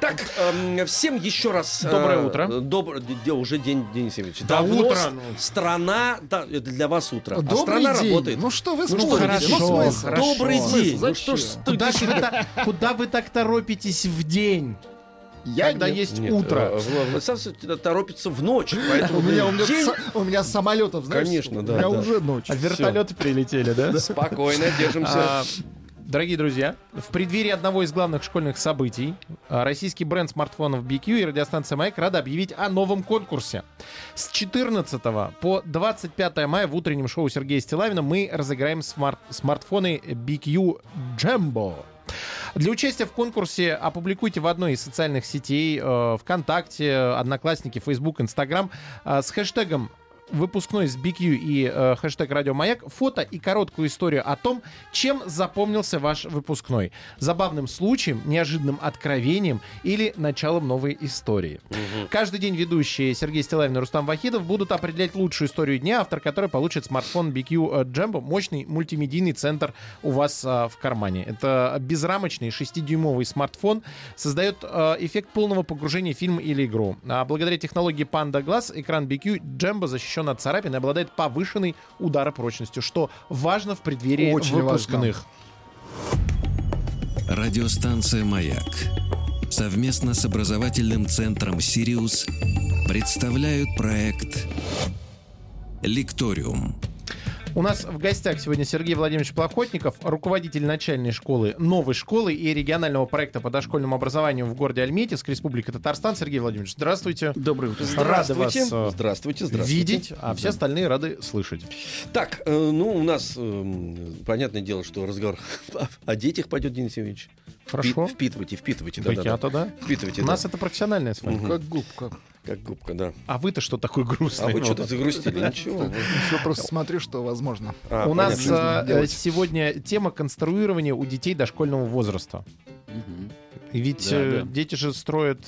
Так, эм, всем еще раз... э, Доброе утро. Доброе, де- уже день, Денис Евгеньевич. Да Давно утро, с-. Страна, да, это для вас утро. а Добрый страна день. работает. Ну что вы Ну хорошо, Ну смысл? хорошо. Добрый день. Ну Зачем? что ж Куда, вы так, куда вы так торопитесь в день, Я когда нет. есть Нет, утро? э, Влад Александрович торопится в ночь, поэтому У меня, у меня, день- с- у меня самолетов, знаешь, Конечно, у да, меня да. уже ночь. А вертолеты прилетели, да? Спокойно, держимся. Дорогие друзья, в преддверии одного из главных школьных событий а, российский бренд смартфонов BQ и радиостанция «Маяк» рада объявить о новом конкурсе. С 14 по 25 мая в утреннем шоу Сергея Стилавина мы разыграем смарт- смартфоны BQ Jumbo. Для участия в конкурсе опубликуйте в одной из социальных сетей э, ВКонтакте, Одноклассники, Facebook, Instagram э, с хэштегом выпускной с BQ и э, хэштег Радио Маяк фото и короткую историю о том, чем запомнился ваш выпускной. Забавным случаем, неожиданным откровением или началом новой истории. Каждый день ведущие Сергей Стилавин и Рустам Вахидов будут определять лучшую историю дня, автор которой получит смартфон BQ Jumbo, мощный мультимедийный центр у вас а, в кармане. Это безрамочный 6-дюймовый смартфон, создает а, эффект полного погружения в фильм или игру. А благодаря технологии Panda Glass экран BQ Jumbo защищен от царапин и обладает повышенной ударопрочностью, что важно в преддверии Очень выпускных. Радиостанция «Маяк» совместно с образовательным центром «Сириус» представляют проект «Лекториум». У нас в гостях сегодня Сергей Владимирович Плохотников, руководитель начальной школы, новой школы и регионального проекта по дошкольному образованию в городе Альметьевск, Республика Татарстан. Сергей Владимирович, здравствуйте. Доброе утро. Рады вас Здравствуйте. э, Здравствуйте, здравствуйте. видеть, а все остальные рады слышать. Так, э, ну, у нас, эм, понятное дело, что разговор о детях пойдет, Денис Евгеньевич. Хорошо. Впи- Впитывайте, впитывайте. Да Да, да, да. да. Впитывайте, У да. нас это профессиональная с вами. Как губка. Как губка, да. А вы-то что такой А грустный? вы что-то загрустили? Ничего. Еще просто смотрю, что возможно. А, У нас э, сегодня тема конструирования у детей дошкольного возраста. Ведь э, дети же строят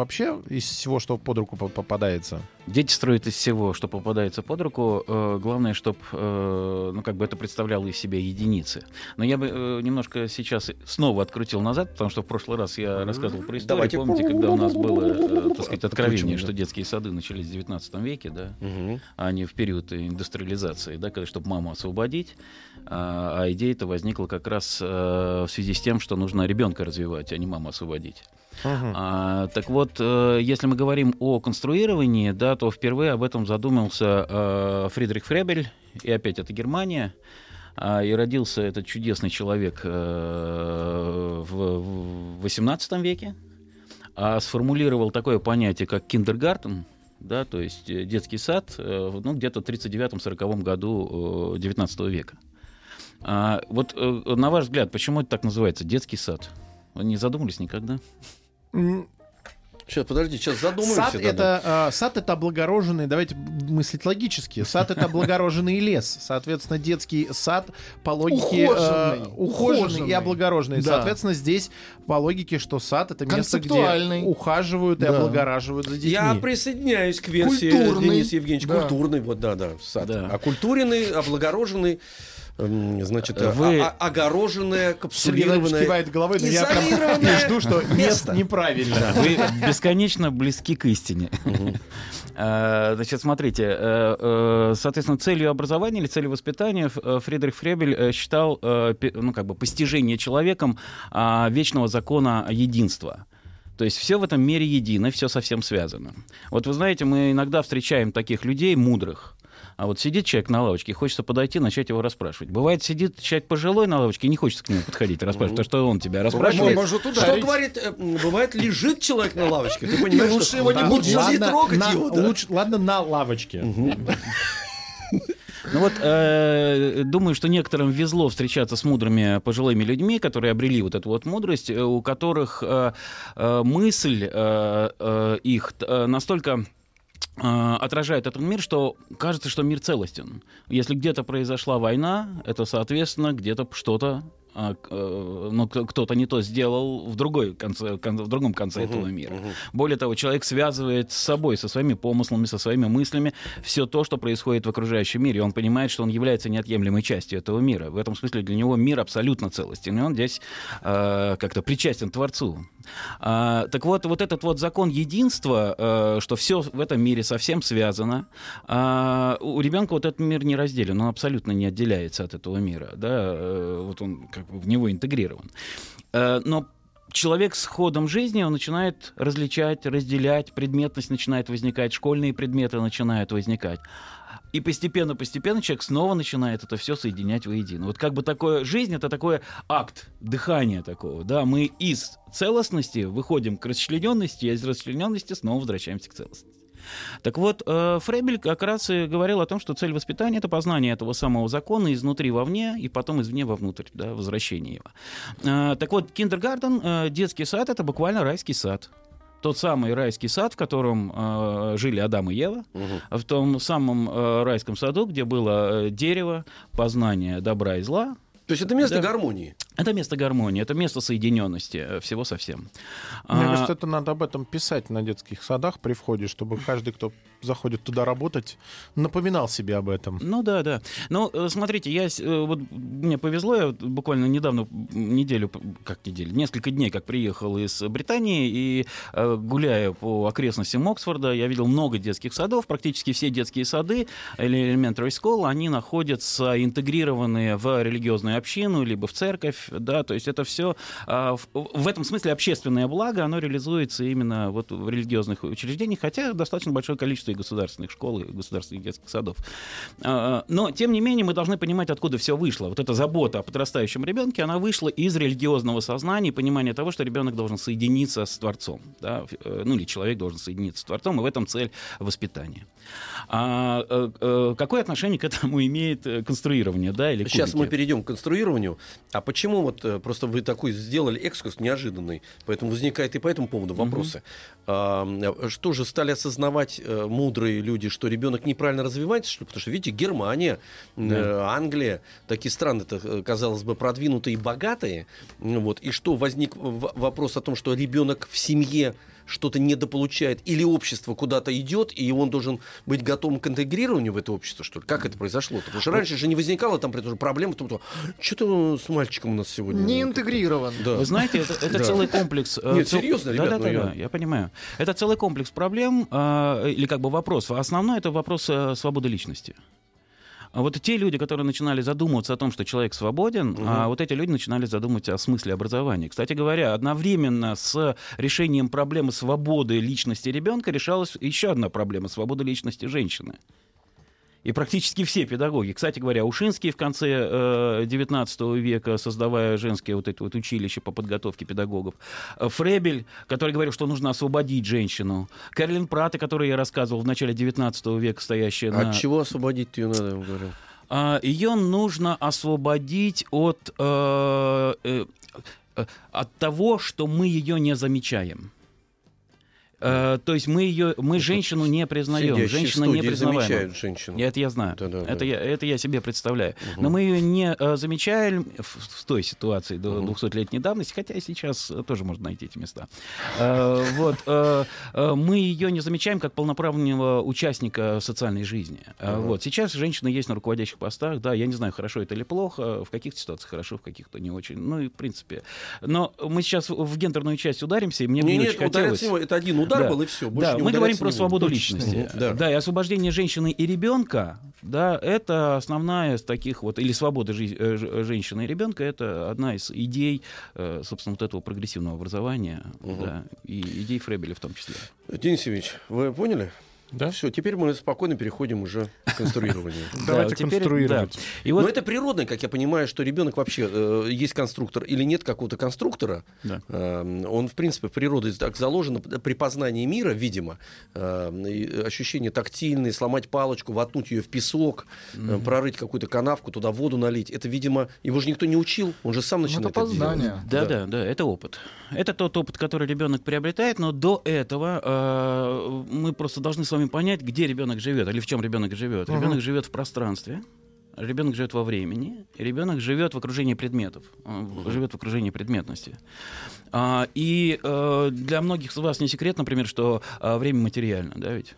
вообще из всего, что под руку по- попадается. Дети строят из всего, что попадается под руку. Э, Главное, чтобы ну, как бы это представляло из себя единицы. Но я бы э, немножко сейчас снова открутил назад, потому что в прошлый раз я рассказывал про историю. Давайте. Помните, когда у нас было, э, так сказать, откровение, что детские сады начались в 19 веке, да, Мгм. а не в период индустриализации, да, когда, чтобы маму освободить. А, а идея-то возникла как раз э, в связи с тем, что нужно ребенка развивать, а не маму освободить. А, так вот, э, если мы говорим о конструировании, да, то впервые об этом задумался э, Фридрих Фребель, и опять это Германия. А, и родился этот чудесный человек в, 18 веке, а сформулировал такое понятие, как киндергартен, да, то есть детский сад, ну, где-то в 39-40 году 19 века. А, вот э, на ваш взгляд, почему это так называется, детский сад? Вы не задумывались никогда? Сейчас, подожди, сейчас задумаемся. Сад это, э, сад это облагороженный, давайте мыслить логически. Сад это облагороженный лес. Соответственно, детский сад по логике э, Ухоженный. ухоженный и Ухоженный. облагороженный. Да. Соответственно, здесь по логике, что сад это место, где ухаживают и Да. облагораживают за детьми. Я присоединяюсь к версии Культурный. Дениса Евгеньевича. Да. Культурный, вот, да, да, сад. Да. Окультуренный, облагороженный, эм, значит, Э, Вы- а- а- огороженное, капсулированное. кивает головой, но я прям жду, что нет, место. неправильно. Вы бесконечно близки к истине. А, Значит, смотрите, э, э, соответственно, целью образования или целью воспитания э, Фридрих Фребель э, считал, э, ну, как бы постижение человеком а, вечного закона единства. То есть все в этом мире едино, все совсем связано. Вот вы знаете, мы иногда встречаем таких людей мудрых, а вот сидит человек на лавочке, хочется подойти, начать его расспрашивать. Бывает, сидит человек пожилой на лавочке, и не хочется к нему подходить, расспрашивать, потому что он тебя расспрашивает. Может Что ударить. говорит, э, бывает, лежит человек на лавочке, ты понимаешь, лучше что его не Ладно, трогать его. ладно, на лавочке. Ну вот, э, думаю, что некоторым везло встречаться с мудрыми пожилыми людьми, которые обрели вот эту вот мудрость, э, у которых э, э, мысль э, э, их настолько отражает этот мир, что кажется, что мир целостен. Если где-то произошла война, это, соответственно, где-то что-то а, э, ну, кто-то не то сделал в, другой конце, кон- в другом конце этого мира. Более того, человек связывает с собой, со своими помыслами, со своими мыслями все то, что происходит в окружающем мире. Он понимает, что он является неотъемлемой частью этого мира. В этом смысле для него мир абсолютно целостен, и он здесь э, как-то причастен к Творцу. А, так вот, вот этот вот закон единства, э, что все в этом мире совсем связано, а, у ребенка вот этот мир не разделен, он абсолютно не отделяется от этого мира, да, э, вот он как бы в него интегрирован. Э, но человек с ходом жизни, он начинает различать, разделять, предметность начинает возникать, школьные предметы начинают возникать. И постепенно-постепенно человек снова начинает это все соединять воедино. Вот как бы такое жизнь это такой акт дыхания такого, да, мы из целостности выходим к расчлененности, а из расчлененности снова возвращаемся к целостности. Так вот, э, Фребель как раз и говорил о том, что цель воспитания — это познание этого самого закона изнутри вовне и потом извне вовнутрь, да, возвращение его. Э, Так вот, киндергарден, э, детский сад — это буквально райский сад. Тот самый райский сад, в котором э, жили Адам и Ева, в том самом э, райском саду, где было дерево познания добра и зла. То есть это место Да. гармонии. Это место гармонии, это место соединенности э, всего со всем. Мне А, кажется, это надо об этом писать на детских садах при входе, чтобы каждый, кто заходит туда работать, напоминал себе об этом. Ну да, да. Ну, э, смотрите, я э, вот мне повезло, я буквально недавно неделю, как неделю, несколько дней, как приехал из Британии и гуляя по окрестностям Оксфорда, я видел много детских садов, практически все детские сады или elementary school, они находятся интегрированные в религиозную общину либо в церковь, да, то есть это все в, в этом смысле общественное благо, оно реализуется именно вот в религиозных учреждениях, хотя достаточно большое количество и государственных школ, и государственных детских садов. А, Но, тем не менее, мы должны понимать, откуда все вышло. Вот эта забота о подрастающем ребенке, она вышла из религиозного сознания, понимания того, что ребенок должен соединиться с Творцом. Да? э, Ну, или человек должен соединиться с Творцом, и в этом цель воспитания. А э, э, какое отношение к этому имеет конструирование, да, или Сейчас мы кубики? перейдем к конструированию. А почему вот э, просто вы такой сделали экскурс неожиданный, поэтому возникает и по этому поводу вопросы. Э, что же стали осознавать э, мудрые люди, что ребенок неправильно развивается, что? Потому что видите, Германия, э, Англия, такие страны-то, э, казалось бы, продвинутые и богатые, вот, и что возник вопрос о том, что ребенок в семье что-то недополучает, или общество куда-то идет, и он должен быть готовым к интегрированию в это общество, что ли? Как это произошло? Потому что раньше же не возникало там проблем в том, что что-то с мальчиком у нас сегодня. Не интегрирован. Да. Вы знаете, это, это Да. целый комплекс. э, Нет, цел- серьезно, ребят, да, ну да, я- да, я понимаю. Это целый комплекс проблем э, или как бы вопросов. Основной это вопрос э, свободы личности. А вот те люди, которые начинали задумываться о том, что человек свободен, а вот эти люди начинали задумываться о смысле образования. Кстати говоря, одновременно с решением проблемы свободы личности ребенка решалась еще одна проблема свободы личности женщины. И практически все педагоги. Кстати говоря, Ушинский в конце э, 19 века, создавая женские вот эти вот училища по подготовке педагогов. Э, Фребель, который говорил, что нужно освободить женщину. Кэролин Прата, которую я рассказывал в начале 19 века, стоящая на... От чего освободить ее надо, я говорю? А, Ее нужно освободить от, э, э, э, от того, что мы ее не замечаем. Э, то есть мы ее, мы женщину не признаем, женщина не признаваема. замечают женщину. Это я знаю. Да-да-да. это, я, это я себе представляю. Но мы ее не э, замечаем в, в той ситуации до 200-летней давности, хотя и сейчас э, тоже можно найти эти места. Э, вот, э, э, мы ее не замечаем как полноправного участника социальной жизни. Э, Вот, сейчас женщины есть на руководящих постах, да, я не знаю, хорошо это или плохо, в каких-то ситуациях хорошо, в каких-то не очень. Ну и в принципе. Но мы сейчас в гендерную часть ударимся, и мне бы Не, не нет, очень хотелось. его, это один удар Да. был, и все. Да, мы говорим про свободу личности. Да. Да. и освобождение женщины и ребенка, да, это основная из таких вот, или свобода жи- э, ж- женщины и ребенка, это одна из идей, э, собственно, вот этого прогрессивного образования, да, и идей Фребеля в том числе. Денис Евгеньевич, вы поняли? Да? Все, теперь мы спокойно переходим уже к конструированию. Давайте теперь- конструировать. Но это природно, как я понимаю, что ребенок вообще э, есть конструктор или нет какого-то конструктора. Да. Э, он, в принципе, в природе так заложен при познании мира, видимо. Э, и ощущения тактильные, сломать палочку, воткнуть ее в песок, э, прорыть какую-то канавку, туда воду налить. Это, видимо, его же никто не учил, он же сам начинает это это делать. познание. Да, да, да, это опыт. Это тот опыт, который ребенок приобретает, но до этого э, мы просто должны с вами вами понять, где ребенок живет или в чем ребенок живет. Мгм. Ребенок живет в пространстве, ребенок живет во времени, ребенок живет в окружении предметов, он живет в окружении предметности. А, и э, для многих из вас не секрет, например, что а, время материально, да ведь?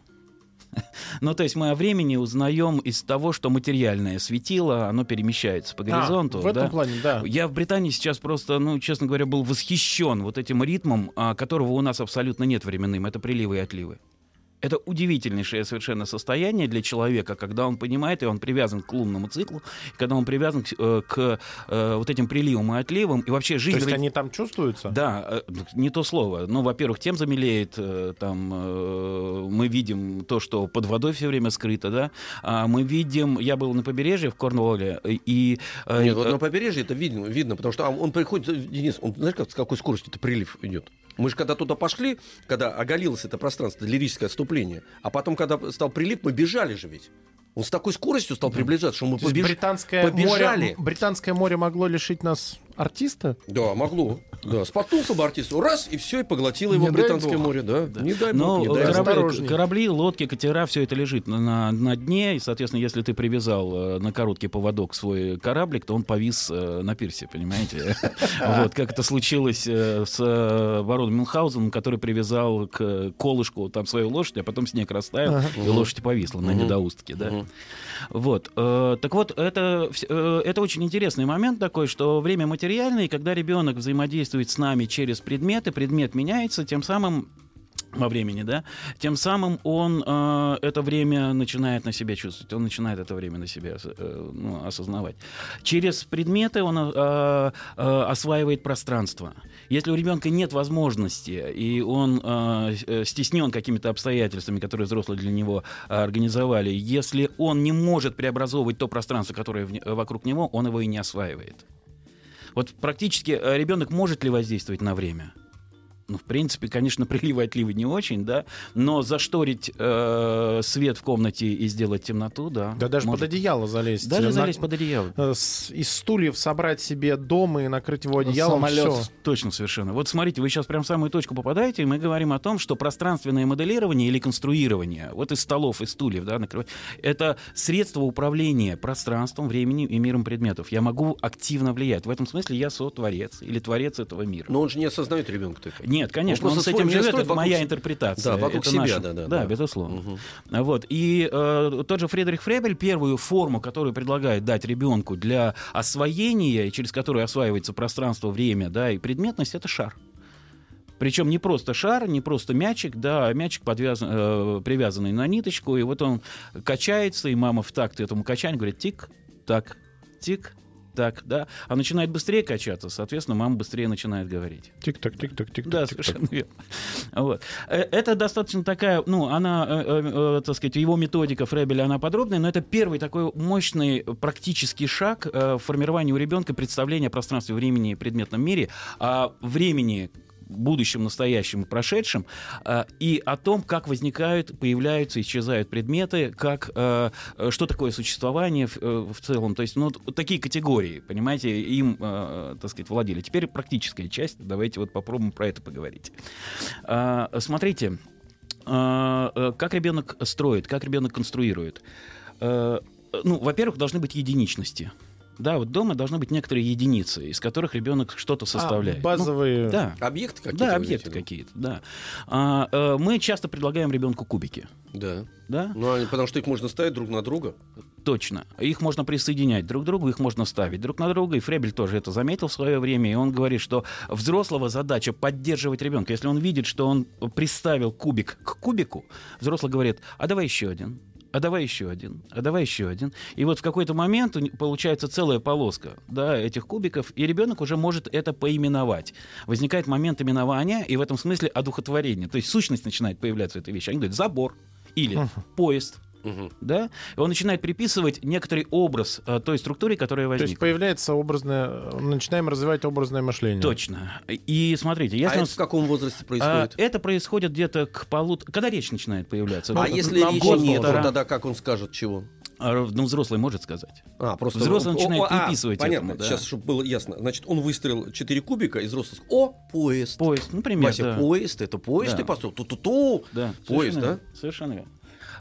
Ну, то есть мы о времени узнаем из того, что материальное светило, оно перемещается по А, горизонту. в этом да? плане, да. Я в Британии сейчас просто, ну, честно говоря, был восхищен вот этим ритмом, а, которого у нас абсолютно нет временным. Это приливы и отливы. Это удивительнейшее совершенно состояние для человека, когда он понимает, и он привязан к лунному циклу, и когда он привязан к, э, к, э, вот этим приливам и отливам, и вообще То жизнь... есть ради- они там чувствуются? Да, э, не то слово. Ну, во-первых, тем замелеет, э, там э, мы видим то, что под водой все время скрыто, да. А мы видим, я был на побережье в Корнуолле, и... э, Нет, вот на побережье это видно, видно, потому что а, он приходит, Денис, он, знаешь, как, с какой скоростью это прилив идет? Мы же когда туда пошли, когда оголилось это пространство, лирическое отступление, а потом, когда стал прилив, мы бежали же ведь. Он с такой скоростью стал приближаться, что мы побеж- британское, побежали. море, британское море могло лишить нас артиста? Да, могло. Да, споткнулся бы артист, раз, и все, и поглотило его Не британское море, да. Не дай Но бог, не дай корабли- бог. корабли, корабли, лодки, катера, все это лежит на, на, на дне. И, соответственно, если ты привязал э, на короткий поводок свой кораблик, то он повис э, на пирсе, понимаете? Вот, как это случилось э, с э, бароном Мюнхгаузеном, который привязал к колышку там свою лошадь, а потом снег растаял, и лошадь повисла на недоустке, да. Вот. э, Так вот, это, э, очень интересный момент такой, что время материальное, и когда ребенок взаимодействует с нами через предметы, предмет меняется, тем самым во времени, да, тем самым он э, это время начинает на себя чувствовать, он начинает это время на себя э, ну, осознавать. Через предметы он э, э, осваивает пространство. Если у ребенка нет возможности, и он э, э, стеснен какими-то обстоятельствами, которые взрослые для него организовали, если он не может преобразовывать то пространство, которое в вокруг него, он его и не осваивает. Вот практически э, ребенок может ли воздействовать на время? Ну, в принципе, конечно, приливы отливы не очень, да, но зашторить э, свет в комнате и сделать темноту, да. Да даже может. под одеяло залезть. Даже На- залезть под одеяло. э, с- из стульев собрать себе дом и накрыть его одеялом. Самолет. всё. Точно, совершенно. Вот смотрите, вы сейчас прям в самую точку попадаете, и мы говорим о том, что пространственное моделирование или конструирование, вот из столов, из стульев, да, накрывать, это средство управления пространством, временем и миром предметов. Я могу активно влиять. В этом смысле я сотворец или творец этого мира. Но он же не осознает ребенка это. Нет, конечно, Он он, с этим живет, это вокруг моя интерпретация. Да, вокруг это себя, наша. да, да, Да, да. безусловно. Мгм. Вот. И э, тот же Фредерик Фребель первую форму, которую предлагает дать ребенку для освоения, через которую осваивается пространство, время да, и предметность, это шар. Причем не просто шар, не просто мячик, да, а мячик подвязан, э, привязанный на ниточку, и вот он качается, и мама в такт этому качанию говорит тик-так, тик так, да, а начинает быстрее качаться, соответственно, мама быстрее начинает говорить. Тик-так, тик-так, тик-так. Да, тик-так. совершенно верно. Вот. Э, Это достаточно такая, ну, она, э, э, э, так сказать, его методика Фребеля, она подробная, но это первый такой мощный практический шаг э, в формировании у ребенка представления о пространстве, времени и предметном мире, о времени будущем, настоящем и прошедшем, э, и о том, как возникают, появляются, исчезают предметы, как, э, э, что такое существование в, в целом. То есть, ну, такие категории, понимаете, им, так сказать, владели. Теперь практическая часть. Давайте вот попробуем про это поговорить. Смотрите, как ребенок строит, как ребенок конструирует. Ну, во-первых, должны быть единичности. Да, вот дома должны быть некоторые единицы, из которых ребенок что-то составляет. А, базовые... Ну, да. Объекты какие-то? Да, объекты какие-то, да. А, э, мы часто предлагаем ребенку кубики. Да. Да, Ну, а потому что их можно ставить друг на друга. точно. Их можно присоединять друг к другу, их можно ставить друг на друга. И Фребель тоже это заметил в свое время. И он говорит, что взрослого задача поддерживать ребенка. Если он видит, что он приставил кубик к кубику, взрослый говорит, а давай еще один. А давай еще один, а давай еще один. И вот в какой-то момент получается целая полоска да, этих кубиков, и ребенок уже может это поименовать. Возникает момент именования, и в этом смысле одухотворение. То есть сущность начинает появляться в этой вещи. Они говорят забор или поезд. Мгм. Да? Он начинает приписывать некоторый образ э, той структуре, которая То есть возникла. появляется образное... Начинаем развивать образное мышление. Точно. И смотрите, если а он это в каком возрасте а, происходит? это происходит где-то к полутора... Когда речь начинает появляться? А Ну, если речи год нет, полтора. то тогда как он скажет чего? А, Ну, взрослый может сказать. А, просто Взрослый О, начинает о, а, приписывать Понятно, этому, да. сейчас, чтобы было ясно. Значит, он выстрелил 4 кубика, и взрослый сказал, о, поезд. Поезд, например, Вася, да. поезд, это поезд Да. ты построил. Ту-ту-ту. Да, Поезд, совершенно да? верно, Совершенно верно.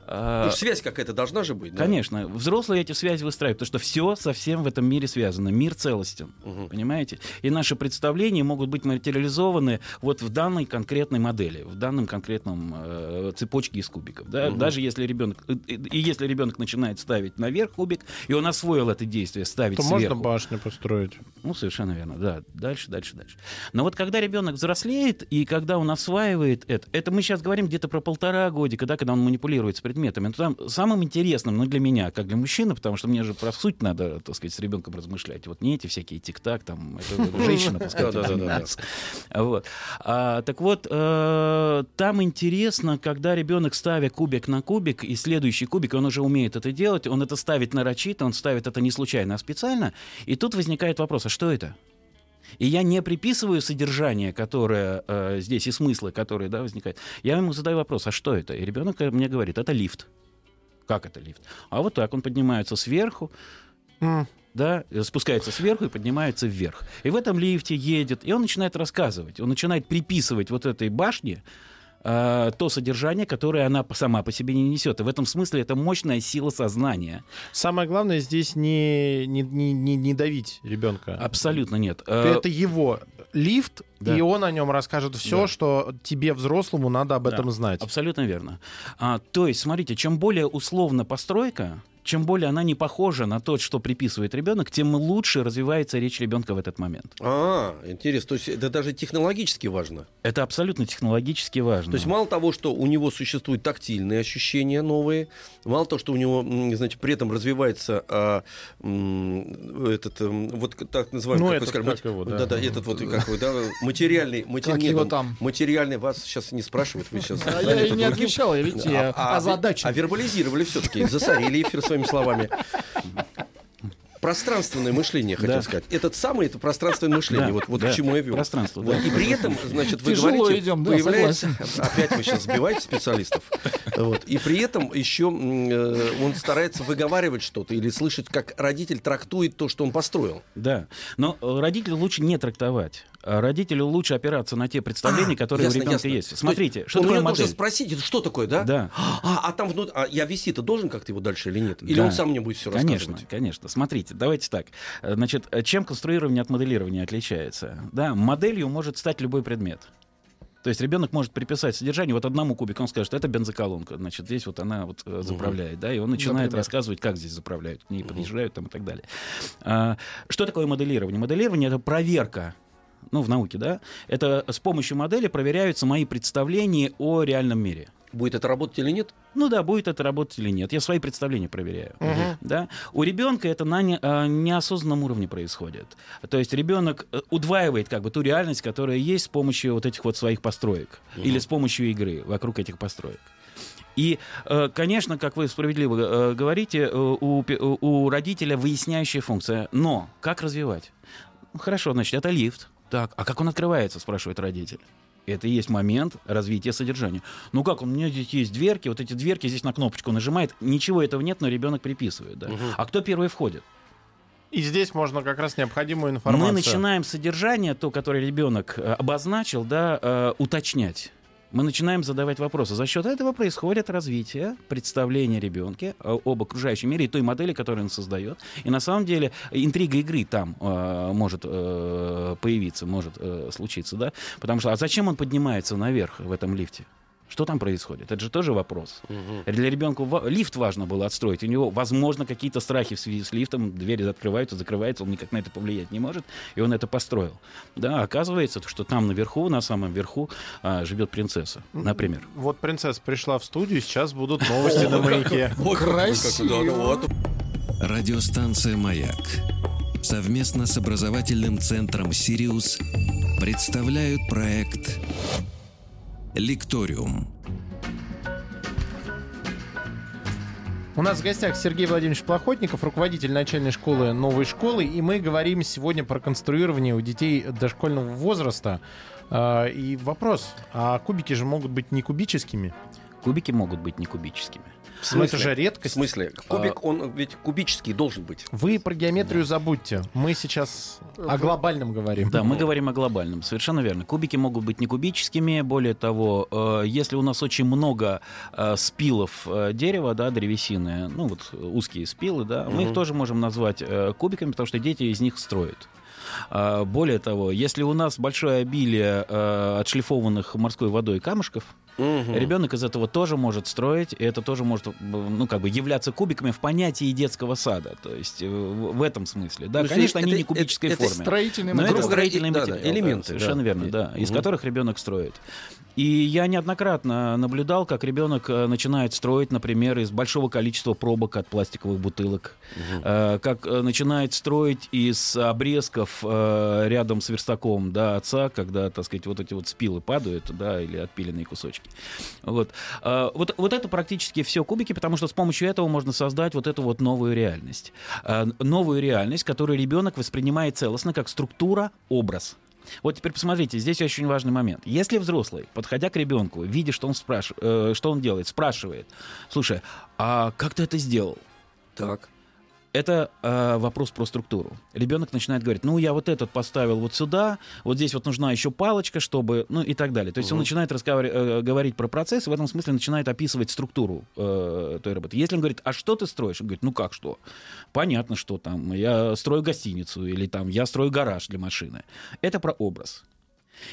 А, Ну, связь какая-то должна же быть. да? Конечно, взрослые эти связи выстраивают, потому что все совсем в этом мире связано. Мир целостен, Мгм. понимаете? И наши представления могут быть материализованы вот в данной конкретной модели, в данном конкретном э, цепочке из кубиков. Да? Мгм. Даже если ребенок и, и если ребенок начинает ставить наверх кубик, и он освоил это действие ставить То сверху. можно башню построить. Ну, совершенно верно, да. Дальше, дальше, дальше. Но вот когда ребенок взрослеет, и когда он осваивает это, это мы сейчас говорим где-то про полтора годика, да, когда он манипулирует с предметами. Но там самым интересным, ну, для меня, как для мужчины, потому что мне же про суть надо, так сказать, с ребенком размышлять. Вот не эти всякие тик-так, там, это женщина, Да-да-да-да. занимается. Вот. А, так вот, э, там интересно, когда ребенок, ставя кубик на кубик, и следующий кубик, он уже умеет это делать, он это ставит нарочито, он ставит это не случайно, а специально, и тут возникает вопрос, а что это? И я не приписываю содержание, которое э, здесь, и смыслы, которые да, возникают. Я ему задаю вопрос, а что это? И ребенок мне говорит, это лифт. Как это лифт? А вот так, он поднимается сверху, М. да, э, спускается сверху и поднимается вверх. И в этом лифте едет, и он начинает рассказывать, он начинает приписывать вот этой башне э, то содержание, которое она сама по себе не несет. И в этом смысле это мощная сила сознания. Самое главное здесь не, не, не, не- не давить ребенка. Абсолютно нет. Э, Это его лифт, Да. и он о нем расскажет все, Да. что тебе, взрослому, надо об Да, этом знать. Абсолютно верно. А, то есть, смотрите, чем более условна постройка, чем более она не похожа на то, что приписывает ребенок, тем лучше развивается речь ребенка в этот момент. А, интересно. То есть это даже технологически важно. Это абсолютно технологически важно. То есть мало того, что у него существуют тактильные ощущения новые, мало того, что у него, знаете, при этом развивается а, этот, м, вот так называемый, Ну, как вы этот, сказали, как его, да. да, да, этот вот как вы, да, материальный, матери- Как его там? материальный, вас сейчас не спрашивают, вы сейчас. А я не отвечал, я, видите, я А, а, а вербализировали все-таки, засорили эфир своими словами. Пространственное мышление, хотел Да. сказать. Этот самый, это пространственное мышление. Да, вот вот да. к чему я вел. Пространство, Вот. да. И при этом, значит, вы Тяжело говорите, идем, да, появляется... Опять вы сейчас сбиваете специалистов. Вот. И при этом еще э, он старается выговаривать что-то или слышать, как родитель трактует то, что он построил. Да. Но э, родителю лучше не трактовать. А Родителю лучше опираться на те представления, которые Ясно, у ребенка ясно. есть. То Смотрите, есть что он такое модель? должен спросить, что такое, да? Да. А, а там внутри, а я вести-то должен как-то его дальше или нет? Или Да. он сам мне будет все Конечно, рассказывать? конечно. Смотрите, давайте так. Значит, э, чем конструирование от моделирования отличается? Да, моделью может стать любой предмет. То есть ребенок может приписать содержание вот одному кубику, он скажет, это бензоколонка, значит, здесь вот она вот э, заправляет, да, и он начинает Например. рассказывать, как здесь заправляют, к ней подъезжают там и так далее. А, что такое моделирование? Моделирование — это проверка ну, в науке, да, это с помощью модели проверяются мои представления о реальном мире. Будет это работать или нет? Ну да, будет это работать или нет. Я свои представления проверяю. Мгм. Да? У ребенка это на не- а, неосознанном уровне происходит. То есть ребенок э, удваивает как бы ту реальность, которая есть с помощью вот этих вот своих построек или с помощью игры вокруг этих построек. И, э, конечно, как вы справедливо э, говорите, э, у, у родителя выясняющая функция. Но как развивать? Хорошо, значит, это лифт. Так, а как он открывается, спрашивает родитель. Это и есть момент развития содержания. Ну как, у меня здесь есть дверки, вот эти дверки здесь на кнопочку нажимает, ничего этого нет, но ребенок приписывает. Да? А кто первый входит? И здесь можно как раз необходимую информацию. Мы начинаем содержание, то, которое ребенок э, обозначил, да, э, уточнять. Мы начинаем задавать вопросы. За счет этого происходит развитие представления ребенка э, об окружающем мире и той модели, которую он создает. И на самом деле интрига игры там э, может э, появиться, может э, случиться, да? Потому что а зачем он поднимается наверх в этом лифте? Что там происходит? Это же тоже вопрос. Для ребенка лифт важно было отстроить. У него, возможно, какие-то страхи в связи с лифтом. Двери открываются, закрываются, он никак на это повлиять не может. И он это построил. Да, оказывается, что там наверху, на самом верху, а, живет принцесса, например. Вот принцесса пришла в студию, сейчас будут новости на маяке. Красиво. Радиостанция «Маяк» совместно с образовательным центром «Сириус» представляют проект «Лекториум». У нас в гостях Сергей Владимирович Плохотников, руководитель начальной школы новой школы, и мы говорим сегодня про конструирование у детей дошкольного возраста. А, И вопрос, а кубики же могут быть не кубическими? Кубики могут быть не кубическими. В это смысле? же В редкость. смысле? Кубик, он ведь кубический должен быть. Вы про геометрию забудьте. Мы сейчас о глобальном говорим. Да, мы говорим о глобальном, совершенно верно. Кубики могут быть не кубическими, более того, э, если у нас очень много э, спилов э, дерева, да, древесины, ну вот узкие спилы, да, мы их тоже можем назвать кубиками, потому что дети из них строят. А, Более того, если у нас большое обилие э, отшлифованных морской водой камушков, Мгм. ребенок из этого тоже может строить, и это тоже может, ну, как бы являться кубиками в понятии детского сада. То есть э, в этом смысле. Да, есть конечно, они это- не кубической это- это форме. Строительный Но это строительные и- да, да, материалы. элементы, Совершенно да. верно, да. Из Мгм. которых ребенок строит. И я неоднократно наблюдал, как ребенок э, начинает строить, например, из большого количества пробок от пластиковых бутылок, э, как э, начинает строить из обрезков э, рядом с верстаком да, отца, когда, так сказать, вот эти вот спилы падают, да, или отпиленные кусочки. Вот. Э, вот, вот это практически все кубики, потому что с помощью этого можно создать вот эту вот новую реальность. Э, новую реальность, которую ребенок воспринимает целостно как структура, образ. Вот теперь посмотрите, здесь очень важный момент. Если взрослый, подходя к ребенку, видя, что он, спраш... э, что он делает, спрашивает, слушай, а как ты это сделал? Так. Это э, вопрос про структуру. Ребенок начинает говорить, ну я вот этот поставил вот сюда, вот здесь вот нужна еще палочка, чтобы, ну и так далее. То есть он Мгм. начинает разговаривать, э, говорить про процесс, и в этом смысле начинает описывать структуру э, той работы. Если он говорит, а что ты строишь? Он говорит, ну как что? Понятно, что там я строю гостиницу или там я строю гараж для машины. Это про образ.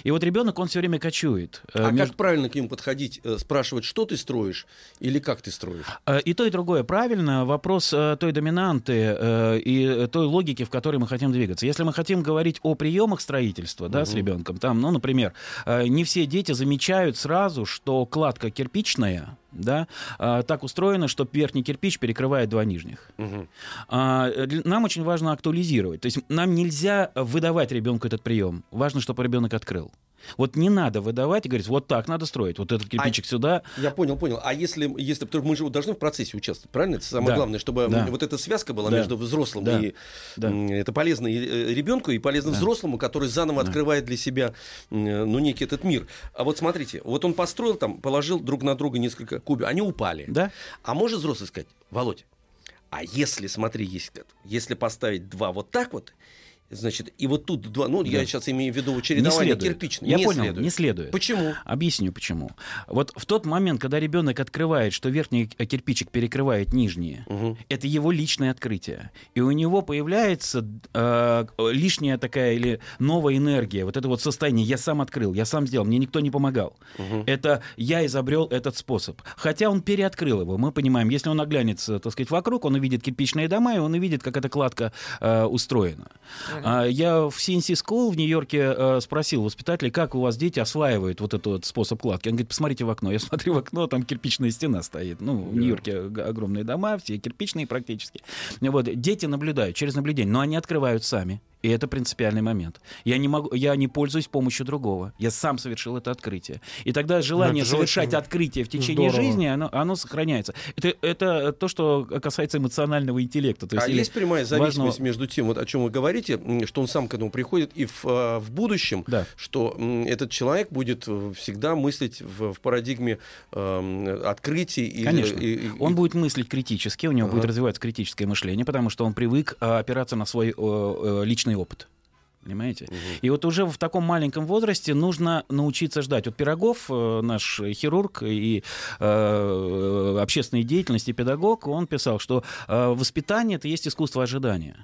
И вот ребенок, он все время кочует. э, А между- как правильно к нему подходить? э, Спрашивать, что ты строишь или как ты строишь? Э, И то, и другое правильно. Вопрос той доминанты и той логики, в которой мы хотим двигаться. Если мы хотим говорить о приемах строительства да, с ребенком, там, ну, например, не все дети замечают сразу, что кладка кирпичная, да, э, так устроена, что верхний кирпич перекрывает два нижних. Мгм. А, Нам очень важно актуализировать. То есть нам нельзя выдавать ребенку этот прием. Важно, чтобы ребенок открыл. Вот не надо выдавать и говорить, вот так надо строить, вот этот кирпичик сюда, Я понял, понял. А если, если потому что мы же должны в процессе участвовать, правильно? Это самое Да. главное, чтобы Да. вот эта связка была Да. между взрослым Да. и Да. это полезно и э, ребенку и полезно Да. взрослому, который заново Да. открывает для себя ну некий этот мир. А вот смотрите, вот он построил там, положил друг на друга несколько кубиков, они упали. да? А может взрослый сказать, Володь, а если, смотри, есть, если поставить два вот так вот, значит, и вот тут два, ну, я Да. сейчас имею в виду чередование кирпичное. Я не понял, следует. не следует. Почему? Объясню почему. Вот в тот момент, когда ребенок открывает, что верхний кирпичик перекрывает нижние, Мгм. это его личное открытие. И у него появляется э, лишняя такая или новая энергия, вот это вот состояние «я сам открыл, я сам сделал, мне никто не помогал». Мгм. Это я изобрел этот способ. Хотя он переоткрыл его. Мы понимаем, если он оглянется, так сказать, вокруг, он увидит кирпичные дома, и он увидит, как эта кладка э, устроена. А, я в CNC School в Нью-Йорке э, спросил воспитателей, как у вас дети осваивают вот этот способ кладки. Он говорит, посмотрите в окно. Я смотрю в окно, там кирпичная стена стоит. Ну, в Нью-Йорке огромные дома, все кирпичные практически. Вот. Дети наблюдают через наблюдение, но они открывают сами. И это принципиальный момент. Я не, могу, я не пользуюсь помощью другого. Я сам совершил это открытие. И тогда желание это совершать очень открытие в течение здорово. жизни, оно, оно сохраняется. Это, это то, что касается эмоционального интеллекта. То есть, а есть прямая зависимость важного- между тем, вот о чем вы говорите, что он сам к этому приходит, и в, э, в будущем, Да. что этот человек будет э, всегда мыслить в, в парадигме эм, открытий. и- Конечно. и- и- Он будет мыслить критически, у него Ага. будет развиваться критическое мышление, потому что он привык а, опираться на свой э, э, личный опыт. Понимаете? Мгм. И вот уже в таком маленьком возрасте нужно научиться ждать. Вот Пирогов, э, наш хирург и э, общественной деятельности педагог, он писал, что э, воспитание это есть искусство ожидания.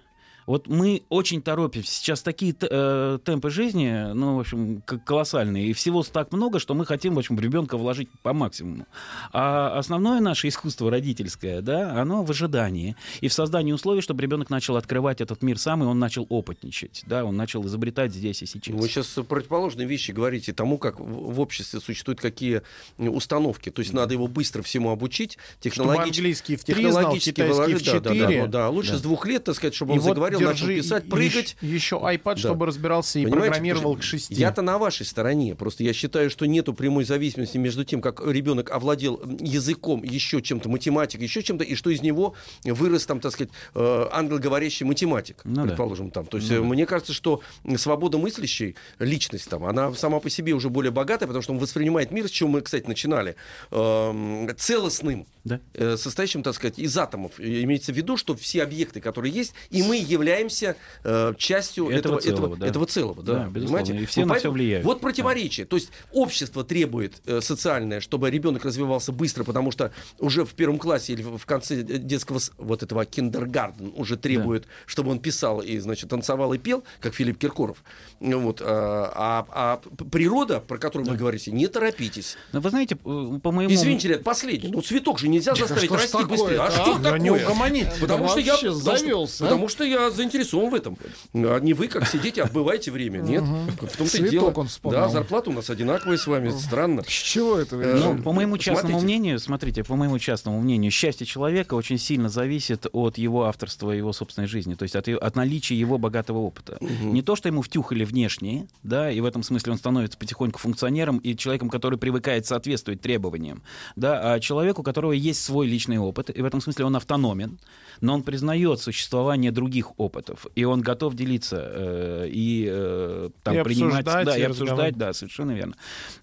Вот мы очень торопимся. Сейчас такие э, темпы жизни, ну, в общем, колоссальные. И всего так много, что мы хотим, в общем, ребенка вложить по максимуму. А основное наше искусство родительское, да, оно в ожидании. И в создании условий, чтобы ребенок начал открывать этот мир сам, и он начал опытничать, да, он начал изобретать здесь и сейчас. Вы сейчас противоположные вещи говорите тому, как в обществе существуют какие установки. То есть надо его быстро всему обучить, Чтобы технологически, английский в три знал, китайский в выложить. Да, да, да, четыре. ну да, лучше Да. с двух лет, так сказать, чтобы И он вот заговорил посмотрел, начал держи писать, и- прыгать. Еще, еще iPad, Да. чтобы разбирался и Понимаете, программировал к шести. Я-то на вашей стороне. Просто я считаю, что нету прямой зависимости между тем, как ребенок овладел языком, еще чем-то, математикой, еще чем-то, и что из него вырос, там, так сказать, э, англоговорящий математик, Ну предположим, там. То есть э, мне кажется, что свобода мыслящей личность там, она сама по себе уже более богатая, потому что он воспринимает мир, с чего мы, кстати, начинали, эм, целостным, Да. э, состоящим, так сказать, из атомов. Имеется в виду, что все объекты, которые есть, и мы являемся э, частью Этого этого, целого, этого, да. этого целого. Да, Да, безусловно, понимаете? и все Вот на поэтому влияют. Вот противоречие. То есть общество требует э, социальное, чтобы ребенок развивался быстро, потому что уже в первом классе или в конце э, детского вот этого киндергарден уже требует, чтобы он писал и, значит, танцевал и пел, как Филипп Киркоров. Ну Вот, а, а- а природа, про которую вы говорите, не торопитесь. Но вы знаете, э, по моему... Извините, ребят, последний. Ну, цветок же нельзя заставить что ж расти быстрее. А а? что Да не такое? угомонить. Потому Да что я вообще потому завелся, а? потому что я заинтересован в этом. А не вы как сидите, отбываете время. Нет. В том-то и дело. он вспомнил. Да, зарплата у нас одинаковая с вами. Странно. С чего это? вы Э? Ну, по моему частному Смотрите. мнению, смотрите, по моему частному мнению, счастье человека очень сильно зависит от его авторства, его собственной жизни, то есть от, от наличия его богатого опыта. Не то, что ему втюхали внешние, да, и в этом смысле он становится потихоньку функционером и человеком, который привыкает соответствовать требованиям, да, а человеку, у которого есть свой личный опыт, и в этом смысле он автономен, но он признает существование других опытов, и он готов делиться э, и э, там И принимать, да, и и обсуждать, да, совершенно верно.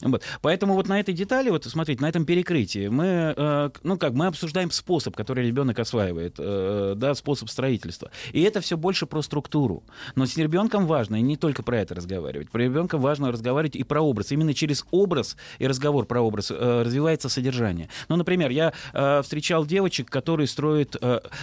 Вот. Поэтому вот на этой детали, вот смотрите, на этом перекрытии мы, э, ну как, мы обсуждаем способ, который ребенок осваивает, да, способ строительства. И это все больше про структуру. Но с ребенком важно и не только про это разговаривать. Про ребенка важно разговаривать и про образ. Именно через образ и разговор про образ развивается содержание. Ну, например, я встречал девочек, которые строят,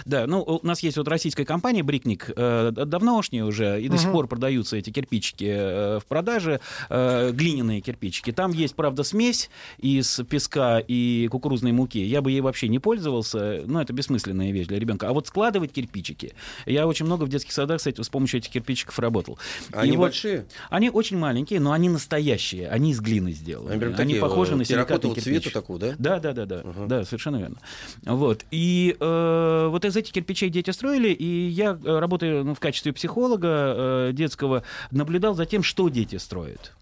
да, ну у нас есть вот российская компания Брикник, э, д- давношняя уже, и до сих пор продаются эти кирпичики э, в продаже, э, глиняные кирпичики. Там есть, правда, смесь из песка и кукурузной муки. Я бы ей вообще не пользовался, ну, это бессмысленная вещь для ребенка. А вот складывать кирпичики, я очень много в детских садах с, этим, с помощью этих кирпичиков работал. Они И вот большие? Они очень маленькие, но они настоящие, они из глины сделаны. Они прям Они такие, похожи э, на силикатный кирпич. цвета такого, да? Да, да, да, да, да, совершенно верно. Вот и э, вот из этих кирпичей дети строили, и я э, работая ну, в качестве психолога э, детского наблюдал за тем, что дети строят.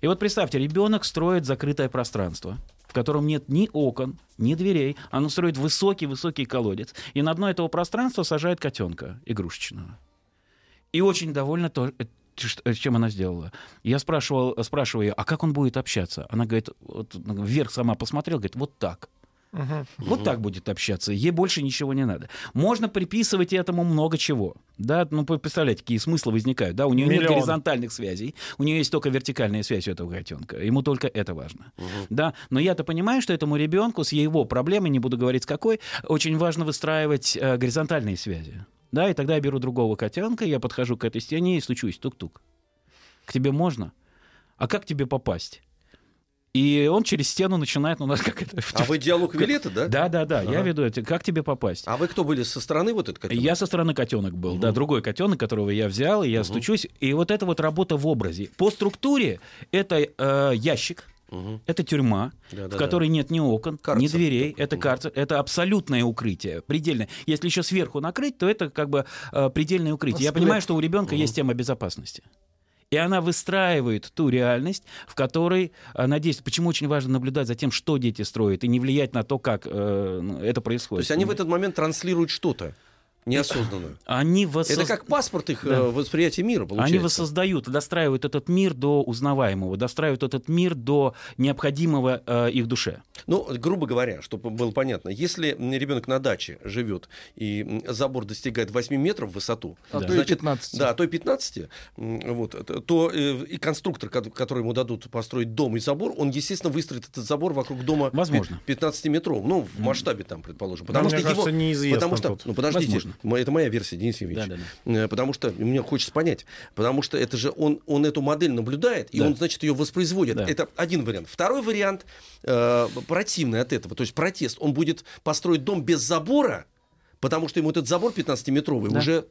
И вот представьте, ребенок строит закрытое пространство, в котором нет ни окон, ни дверей. Оно строит высокий-высокий колодец. И на дно этого пространства сажает котенка игрушечного. И очень довольна то, э, ш- чем она сделала. Я спрашивал, спрашиваю ее, а как он будет общаться? Она говорит, вот, вверх сама посмотрела, говорит, вот так. Мгм. Вот так будет общаться. Ей больше ничего не надо. Можно приписывать этому много чего. Да, ну, представляете, какие смыслы возникают. Да, у нее нет Миллион. горизонтальных связей, у нее есть только вертикальная связь у этого котенка. Ему только это важно. Да, но я-то понимаю, что этому ребенку с его проблемой, не буду говорить с какой, очень важно выстраивать э, горизонтальные связи. Да, и тогда я беру другого котенка, я подхожу к этой стене и стучусь, тук-тук. К тебе можно? А как тебе попасть? И он через стену начинает, у нас как это... А вы диалог вели это, да? Да, да, да, я Ага. веду это. Как тебе попасть? А вы кто были со стороны вот этот котенок? Я со стороны котенок был, да, другой котенок, которого я взял, и я стучусь. И вот это вот работа в образе. По структуре это э, ящик, Мгм. это тюрьма, Да-да-да. в которой нет ни окон, ни Карцер дверей. такой. Это карцер, это абсолютное укрытие, предельное. Если еще сверху накрыть, то это как бы э, предельное укрытие. Я Склеп. понимаю, что у ребенка есть тема безопасности. И она выстраивает ту реальность, в которой она действует. Почему очень важно наблюдать за тем, что дети строят, и не влиять на то, как э, это То происходит. есть они в этот момент транслируют что-то неосознанно. Они воссоз- Это как паспорт их Да. э, восприятия мира, получается. Они воссоздают, достраивают этот мир до узнаваемого, достраивают этот мир до необходимого э, их душе. Ну, грубо говоря, чтобы было понятно, если ребенок на даче живет и забор достигает 8 метров в высоту, А Да. то и 15. Да, а то и 15, м, вот, это- то э, и конструктор, ко- который ему дадут построить дом и забор, он, естественно, выстроит этот забор вокруг дома Возможно. 15 метров, ну, в масштабе там, предположим. Потому мне что кажется, его, неизвестно потому что, тут. ну, подождите, Возможно. Это моя версия, Денис Евгеньевич. Да-да-да. Э, Потому что мне хочется понять, потому что это же он, он эту модель наблюдает, и Да. он, значит, ее воспроизводит. Да. Это один вариант. Второй вариант э, противный от этого, то есть протест. Он будет построить дом без забора, потому что ему этот забор 15-метровый Да. уже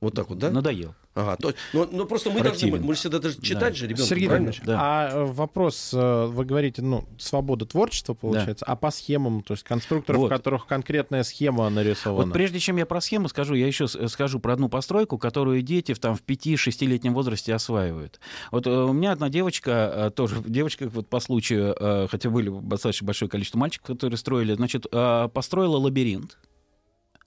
Вот так вот, да? Надоел. Ага, то, но, но просто мы должны, Противен. мы же всегда даже читать Да. же ребенку, Сергей правильно? Да. а э, вопрос, э, вы говорите, ну, свобода творчества получается, а по схемам, то есть конструкторов, Вот. в которых конкретная схема нарисована? Вот прежде чем я про схему скажу, я еще с- скажу про одну постройку, которую дети в, там, в 5-6-летнем возрасте осваивают. Вот э, у меня одна девочка, э, тоже девочка вот по случаю, э, хотя были достаточно большое количество мальчиков, которые строили, значит, э, построила лабиринт.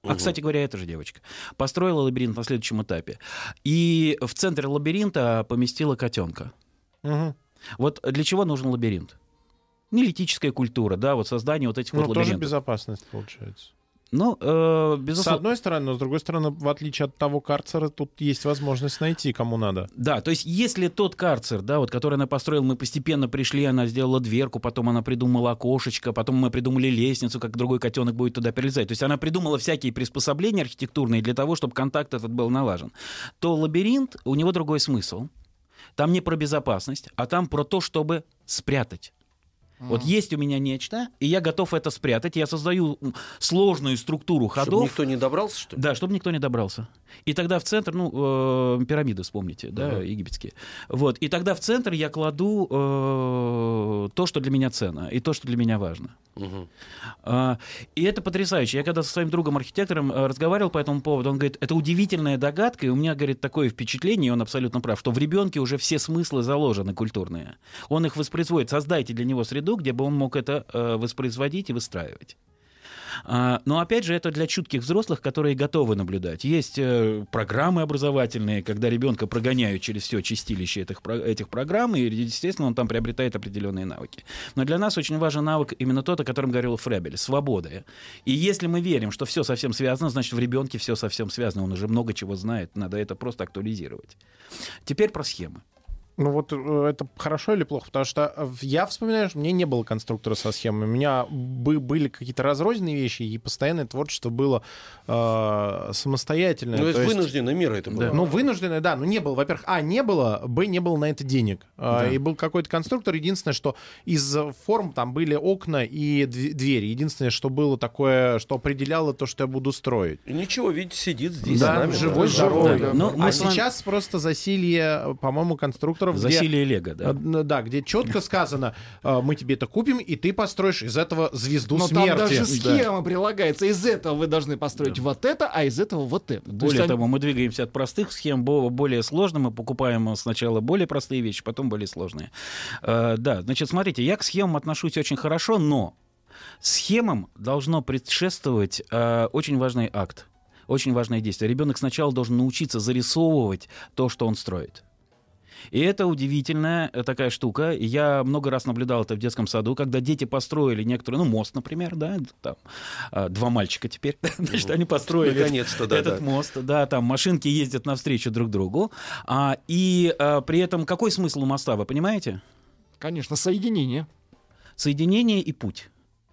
А, кстати говоря, это же девочка. Построила лабиринт на следующем этапе. И в центре лабиринта поместила котенка. Мгм. Вот для чего нужен лабиринт? Неолитическая культура, да, вот создание вот этих Ну, вот тоже лабиринтов. безопасность получается. Ну, э, С безусловно. одной стороны, но с другой стороны, в отличие от того карцера, тут есть возможность найти, кому надо. Да, то есть если тот карцер, да, вот, который она построила, мы постепенно пришли, она сделала дверку, потом она придумала окошечко, потом мы придумали лестницу, как другой котенок будет туда перелезать. То есть она придумала всякие приспособления архитектурные для того, чтобы контакт этот был налажен. То лабиринт, у него другой смысл. Там не про безопасность, а там про то, чтобы спрятать. Вот есть у меня нечто, и я готов это спрятать. Я создаю сложную структуру Чтобы ходов. никто не добрался, что ли? Да, чтобы никто не добрался. И тогда в центр, ну, э, пирамиды, вспомните, да, египетские. Вот. И тогда в центр я кладу э, то, что для меня ценно, и то, что для меня важно. Мгм. А, И это потрясающе. Я когда со своим другом-архитектором э, разговаривал по этому поводу, он говорит, это удивительная догадка, и у меня, говорит, такое впечатление, и он абсолютно прав, что в ребенке уже все смыслы заложены культурные. Он их воспроизводит. Создайте для него среду, где бы он мог это э, воспроизводить и выстраивать. А, Но опять же, это для чутких взрослых, которые готовы наблюдать. Есть э, программы образовательные, когда ребенка прогоняют через все чистилище этих, этих программ, и, естественно, он там приобретает определенные навыки. Но для нас очень важен навык именно тот, о котором говорил Фребель, свобода. И если мы верим, что все совсем связано, значит, в ребенке все совсем связано, он уже много чего знает, надо это просто актуализировать. Теперь про схемы. Ну вот э, это хорошо или плохо? Потому что э, я вспоминаю, что мне не было конструктора со схемой. У меня бы- были какие-то разрозненные вещи, и постоянное творчество было э, самостоятельное. Ну, То это есть- вынужденная мера это была. Ну, вынужденное, да. Ну, не было, во-первых, а, не было, б, не было на это денег. А, Да. И был какой-то конструктор. Единственное, что из э, форм там были окна и дв- двери. Единственное, что было такое, что определяло то, что я буду строить. И ничего, видите, сидит здесь Да, нами. живой, да. здоровый. да. Ну, мы а вами- сейчас просто засилье, по-моему, конструкторов, где- Засилие Лего, да? Да, где четко сказано, э, мы тебе это купим, и ты построишь из этого звезду Но смерти. там даже Да. схема прилагается. Из этого вы должны построить вот это, а из этого вот это. То есть Более они- того, мы двигаемся от простых схем бо- более сложным, мы покупаем сначала более простые вещи, потом более сложные. Э, да, значит, смотрите, я к схемам отношусь очень хорошо, но схемам должно предшествовать э, очень важный акт, очень важное действие. Ребенок сначала должен научиться зарисовывать то, что он строит. И это удивительная э, такая штука. Я много раз наблюдал это в детском саду, когда дети построили некоторые, ну, мост, например, да, там, а, два мальчика теперь, значит, они построили Наконец-то, да, этот да. мост, да, там машинки ездят навстречу друг другу, а, и а, при этом какой смысл у моста, вы понимаете? Конечно, соединение. Соединение и путь.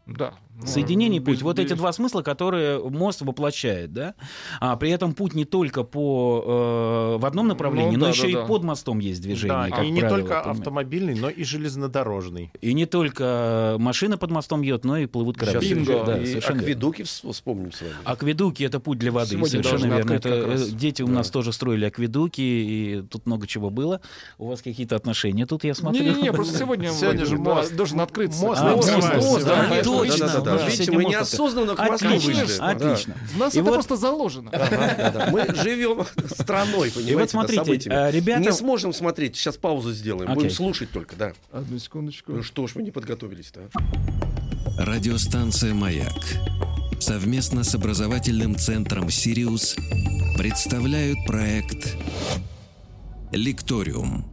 Да. Ну, Соединение и без- путь. Вот без- эти два смысла, которые мост воплощает, да. А при этом путь не только по э, в одном направлении, Ну но да, еще да, и да. под мостом есть движение. Да, как и не правило, только понимаете. автомобильный, но и железнодорожный. И не только машина под мостом едет, но и плывут корабли. Сейчас Бинго. Да, и верно. акведуки вс- вспомним с вами. Акведуки это путь для воды, Сегодня совершенно верно. Это, э, дети у Да. нас тоже строили акведуки, и тут много чего было. У вас какие-то отношения тут, я смотрю. Не-не-не, просто сегодня, Сегодня же мост. должен открыться. Мост А, открывается. мост, Мост, да, точно. Да, да, да. Да, Видите, мы неосознанно к Москве Отлично, вышли. Да. отлично. В нас И это вот- просто заложено. Ага, да, да. Мы живем страной, понимаете, И вот да, смотрите, а, ребята... Не сможем смотреть, сейчас паузу сделаем, будем слушать только, да. Одну секундочку. Ну что ж, вы не подготовились-то? Радиостанция «Маяк» совместно с образовательным центром «Сириус» представляют проект «Лекториум».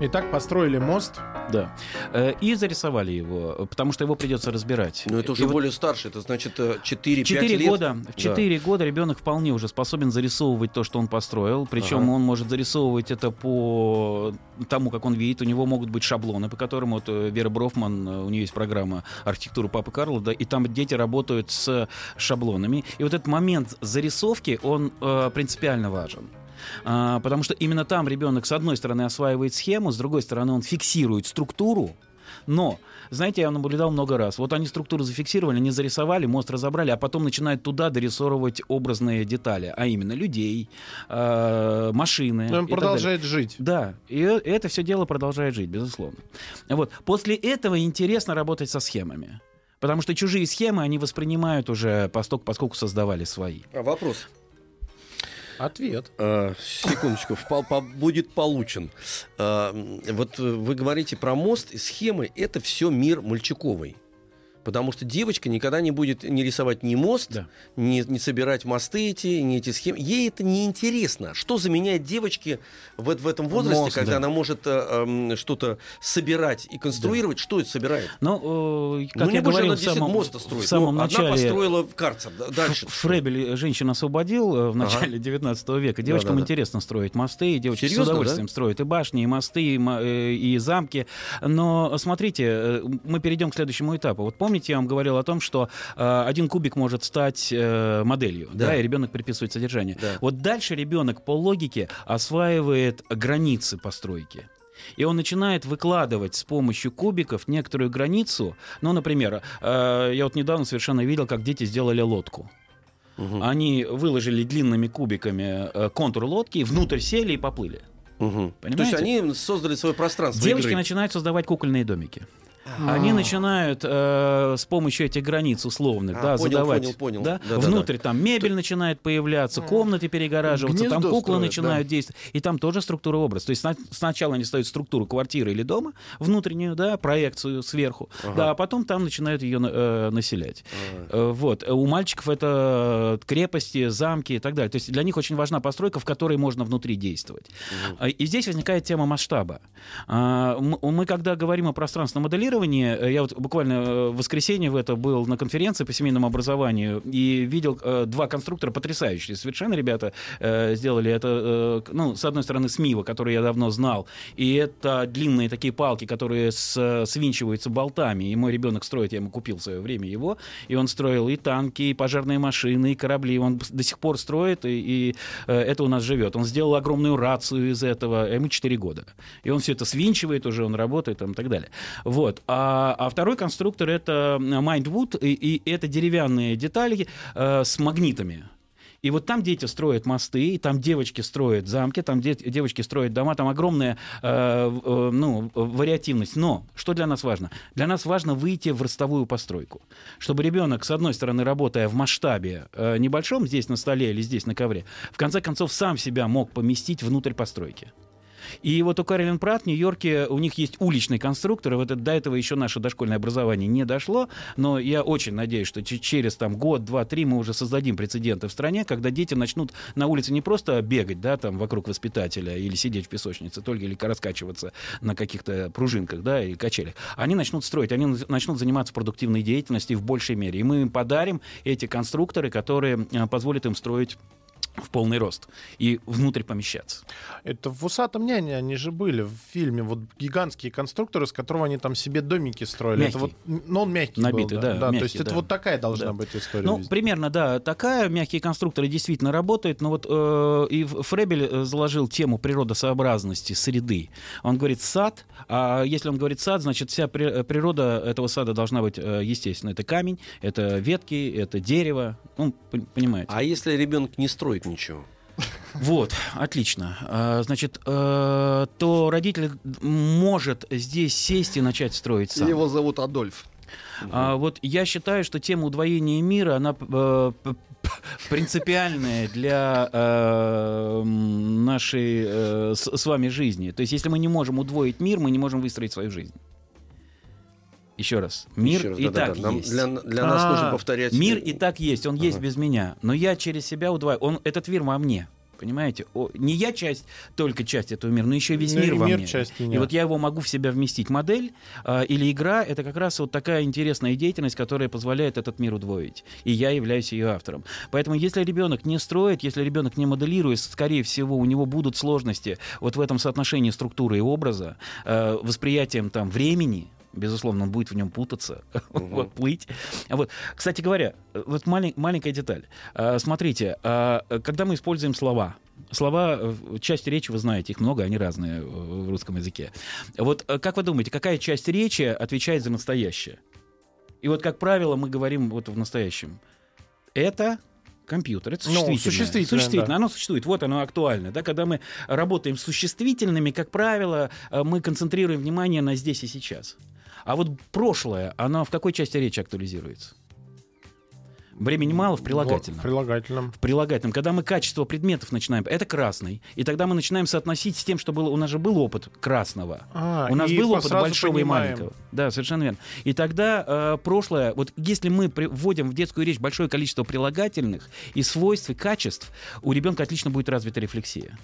Итак, построили мост. Да. Э, И зарисовали его, потому что его придется разбирать. Но это И уже вот более старше, это значит 4-5 Четыре лет. года, в 4 года ребенок вполне уже способен зарисовывать то, что он построил. Причем Ага. он может зарисовывать это по тому, как он видит. У него могут быть шаблоны, по которым вот э, Вера Брофман, э, у нее есть программа архитектуры Папы Карла, да, и там дети работают с шаблонами. И вот этот момент зарисовки, он э, принципиально важен. А, потому что именно там ребенок, с одной стороны, осваивает схему, с другой стороны, он фиксирует структуру, Но, знаете, я наблюдал много раз. Вот они структуру зафиксировали, они зарисовали, мост разобрали, а потом начинают туда дорисовывать образные детали, а именно людей, э, машины. Но он и так продолжает жить. да, и это все дело продолжает жить, безусловно. Вот. После этого интересно работать со схемами. Потому что чужие схемы они воспринимают уже поскольку, поскольку создавали свои. А вопрос. Ответ. А, секундочку, будет получен. М, вот э, вы говорите про мост и схемы. Это все мир мальчиковый. Потому что девочка никогда не будет не рисовать ни мост, Да. не, не собирать мосты эти, не эти схемы. Ей это не интересно. Что заменяет девочке в, в этом возрасте, Мост, когда да. она может э, эм, что-то собирать и конструировать? Что это собирает? Но, э, как ну, я говорил она в 10 самом, моста строить. в самом Ну, начале... Одна построила карцер. да- Дальше. Фребель женщин освободил э, в начале 19 века. Девочкам Да-да-да. интересно строить мосты, и девочки Серьезно, с удовольствием да? строят и башни, и мосты, и, э, и замки. Но смотрите, э, мы перейдем к следующему этапу. Вот помните, я вам говорил о том, что э, один кубик может стать э, моделью, Да. да. и ребенок приписывает содержание. Да. Вот дальше ребенок по логике осваивает границы постройки. И он начинает выкладывать с помощью кубиков некоторую границу. Ну, например, э, я вот недавно совершенно видел, как дети сделали лодку. Мгм. Они выложили длинными кубиками э, контур лодки, внутрь сели и поплыли. Мгм. То есть Понимаете? они создали свое пространство Девочки игры. начинают создавать кукольные домики. Они начинают э, с помощью этих границ условных, А, да, понял, задавать, понял, понял. да, Да-да-да. внутрь там мебель начинает появляться, комнаты перегораживаться, там Гнездо куклы строят, начинают действовать, и там тоже структура образ. То есть сна- сначала они ставят структуру квартиры или дома внутреннюю, да, проекцию сверху, да, а потом там начинают ее э, населять. Э, Вот у мальчиков это крепости, замки и так далее. То есть для них очень важна постройка, в которой можно внутри действовать. А, И здесь возникает тема масштаба. А, Мы, когда говорим о пространственном моделировании, э, я вот буквально э, в воскресенье в это был на конференции по семейному образованию и видел э, два конструктора потрясающие. Совершенно ребята сделали это, ну, с одной стороны, с Мива, который я давно знал, и это длинные такие палки, которые свинчиваются болтами, и мой ребенок строит, я ему купил в свое время его, и он строил и танки, и пожарные машины, и корабли, он до сих пор строит, и, и, это у нас живет. Он сделал огромную рацию из этого, ему 4 года. И он все это свинчивает уже, он работает там, и так далее. Вот. А, а второй конструктор это Mindwood, и, и это деревянные детали э, с магнитами. И вот там дети строят мосты, и там девочки строят замки, там де- девочки строят дома, там огромная э, э, ну, вариативность. Но что для нас важно? Для нас важно выйти в ростовую постройку. Чтобы ребенок, с одной стороны, работая в масштабе э, небольшом, здесь на столе или здесь на ковре, в конце концов сам себя мог поместить внутрь постройки. И вот у Каролин Прат в Нью-Йорке у них есть уличный конструктор, и вот до этого еще наше дошкольное образование не дошло, но я очень надеюсь, что че- через там, год, два, три мы уже создадим прецеденты в стране, когда дети начнут на улице не просто бегать да, там, вокруг воспитателя или сидеть в песочнице только или раскачиваться на каких-то пружинках да, или качелях, они начнут строить, они начнут заниматься продуктивной деятельностью в большей мере. И мы им подарим эти конструкторы, которые э, позволят им строить в полный рост и внутрь помещаться. Это в «Усатом няне» они же были в фильме. Вот гигантские конструкторы, с которого они там себе домики строили. Это Мягкий. вот, но он мягкий Набитый, был, да, То мягкий, есть это да. вот такая должна Да. быть история. Ну, везде. примерно, да, такая. Мягкие конструкторы действительно работают, но вот э, и Фребель э, заложил тему природосообразности среды. Он говорит сад, а если он говорит сад, значит вся при- э, природа этого сада должна быть, э, естественно, это камень, это ветки, это дерево, ну, пон- понимаете. А если ребенок не строит ничего? Вот, отлично. А, Значит, э, то родитель может здесь сесть и начать строить сам. Его зовут Адольф. А, вот я считаю, что тема удвоения мира, она э, принципиальная для э, нашей э, с, с вами жизни. То есть, если мы не можем удвоить мир, мы не можем выстроить свою жизнь. Еще раз. Мир Еще раз, и да-да-да. так Нам- есть. Для, для нас А, нужно повторять. Мир и так есть, он есть без меня. Но я через себя удваиваю. Он, этот мир во мне. Понимаете? О, не я часть, только часть этого мира, но еще весь Ну и мир во мир мне. часть и меня. вот я его могу в себя вместить. Модель а, или игра — это как раз вот такая интересная деятельность, которая позволяет этот мир удвоить. И я являюсь ее автором. Поэтому если ребенок не строит, если ребенок не моделирует, скорее всего, у него будут сложности вот в этом соотношении структуры и образа, э, восприятием там времени, Безусловно, он будет в нем путаться, вот, плыть. Вот. Кстати говоря, вот малень- маленькая деталь. А, Смотрите, а, когда мы используем слова, Слова, части речи, вы знаете, их много, они разные в русском языке. Вот э, как вы думаете, какая часть речи отвечает за настоящее? И вот, как правило, мы говорим вот в настоящем. Это компьютер, это Ну, существительное. существительное, Существительное, да. оно существует, вот оно актуально. Да? Когда мы работаем с существительными, как правило, э, мы концентрируем внимание на здесь и сейчас. А вот прошлое, оно в какой части речи актуализируется? Времени мало в прилагательном. В прилагательном. В прилагательном. Когда мы качество предметов начинаем, это красный. И тогда мы начинаем соотносить с тем, что было, у нас же был опыт красного. А, у нас был опыт большого понимаем. и маленького. Да, совершенно верно. И тогда э, прошлое, вот если мы вводим в детскую речь большое количество прилагательных и свойств, и качеств, у ребенка отлично будет развита рефлексия.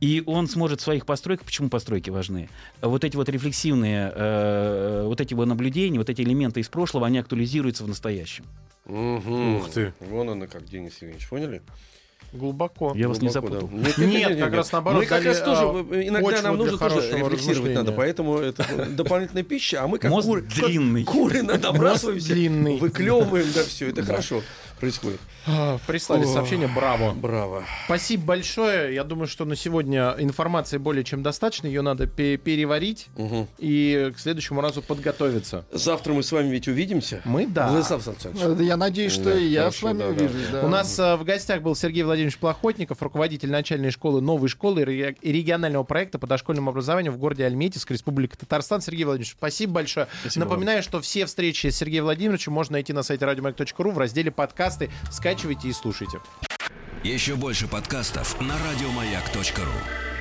И он сможет в своих постройках, почему постройки важны? Вот эти вот рефлексивные, э, вот эти вот наблюдения, вот эти элементы из прошлого, они актуализируются в настоящем. Мгм. Ух ты. Вон она как, Денис Евгеньевич, поняли? Глубоко. Я вас не Глубоко, запутал. да. Нет, как раз наоборот, Мы как дали, раз тоже, а, э, иногда нам нужно тоже рефлексировать надо, поэтому это дополнительная пища, а мы как куры, как длинный. куры набрасываемся, длинный. выклевываем, да, все, это хорошо происходит. А, Прислали О. сообщение, браво. Браво. Спасибо большое. Я думаю, что на сегодня информации более чем достаточно. Ее надо пе- переварить Мгм. и к следующему разу подготовиться. Завтра мы с вами ведь увидимся. Мы да. Владислав Александрович. Э, Я надеюсь, что Да, и я хорошо, с вами да, увижусь. да. У нас э, в гостях был Сергей Владимирович Плохотников, руководитель начальной школы новой школы и ре- и регионального проекта по дошкольному образованию в городе Альметьевск, Республика Татарстан. Сергей Владимирович, спасибо большое. Напоминаю, что все встречи с Сергеем Владимировичем можно найти на сайте радиомаяк.ру в разделе подкасты. Скачивайте и слушайте. Еще больше подкастов на радиомаяк.ру.